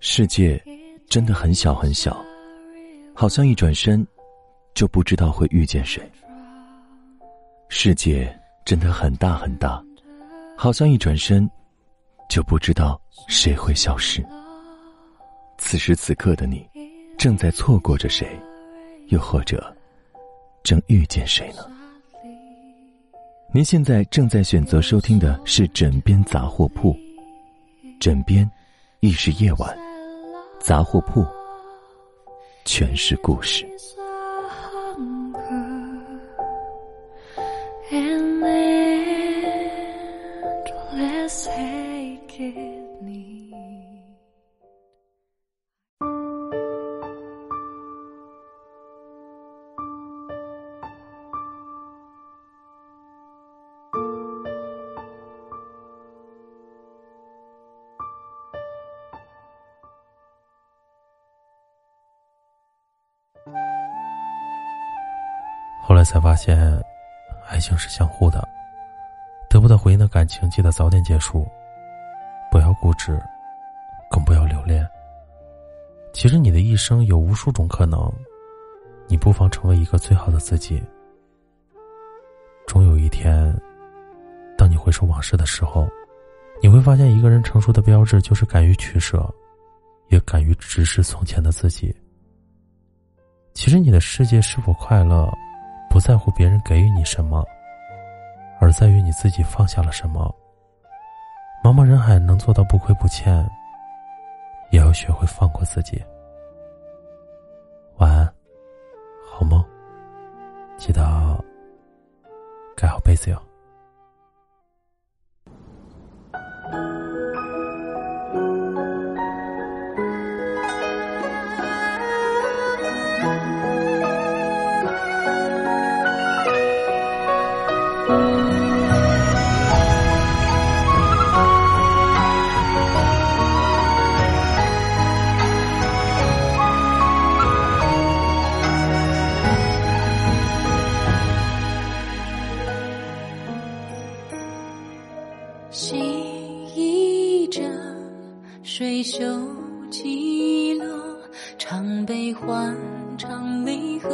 世界真的很小很小，好像一转身就不知道会遇见谁。世界真的很大很大，好像一转身就不知道谁会消失。此时此刻的你，正在错过着谁，又或者正遇见谁呢？您现在正在选择收听的是《枕边杂货铺》，枕边亦是夜晚，杂货铺全是故事。后来才发现，爱情是相互的，得不到回应的感情，记得早点结束，不要固执，更不要留恋。其实你的一生有无数种可能，你不妨成为一个最好的自己。终有一天，当你回首往事的时候，你会发现，一个人成熟的标志就是敢于取舍，也敢于直视从前的自己。其实你的世界是否快乐？不在乎别人给予你什么，而在于你自己放下了什么。茫茫人海，能做到不亏不欠，也要学会放过自己。晚安，好梦，记得盖好被子哟。细倚着水袖起落，唱悲欢，唱离合，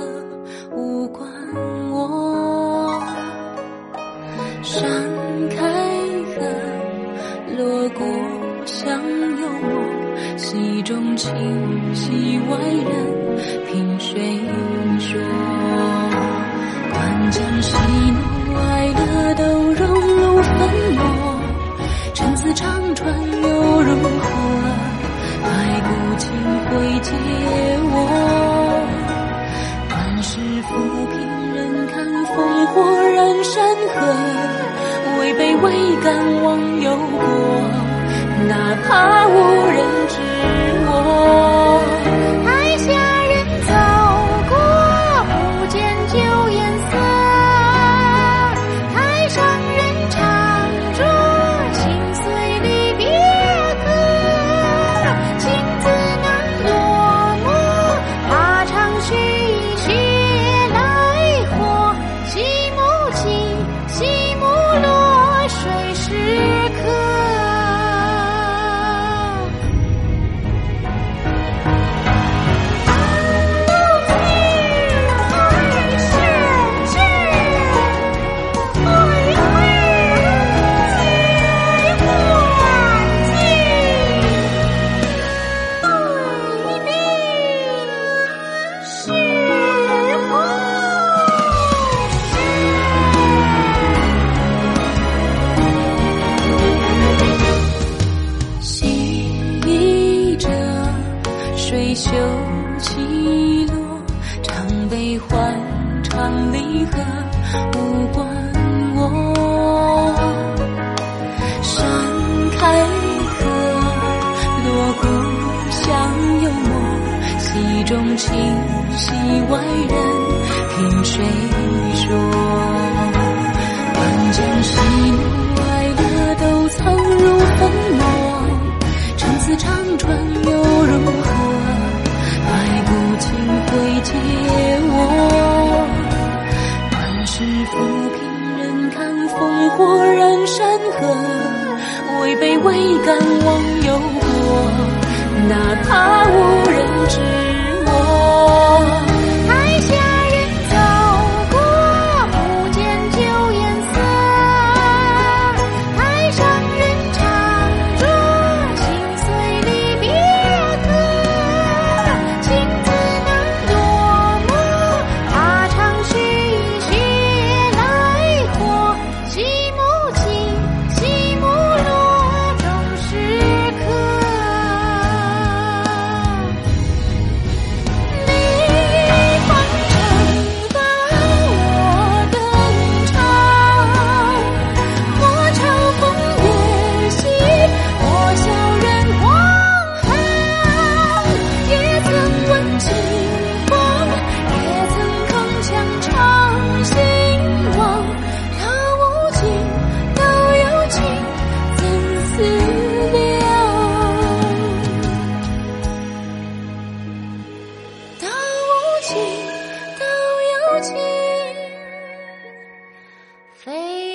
山开合，锣鼓响又默，戏中情，戏外人，凭谁说？关键喜怒哀乐都融入粉墨。陈词长传又如何？白骨青灰皆我。乱世浮萍，人看烽火燃山河。位卑未敢忘忧国，哪怕无人知。常离合，无关我。山开合，锣鼓响又默，戏中情，戏外人，凭谁说？万间喜怒哀乐都藏入粉墨，陈词长传位卑未敢忘忧国哪怕无人知 way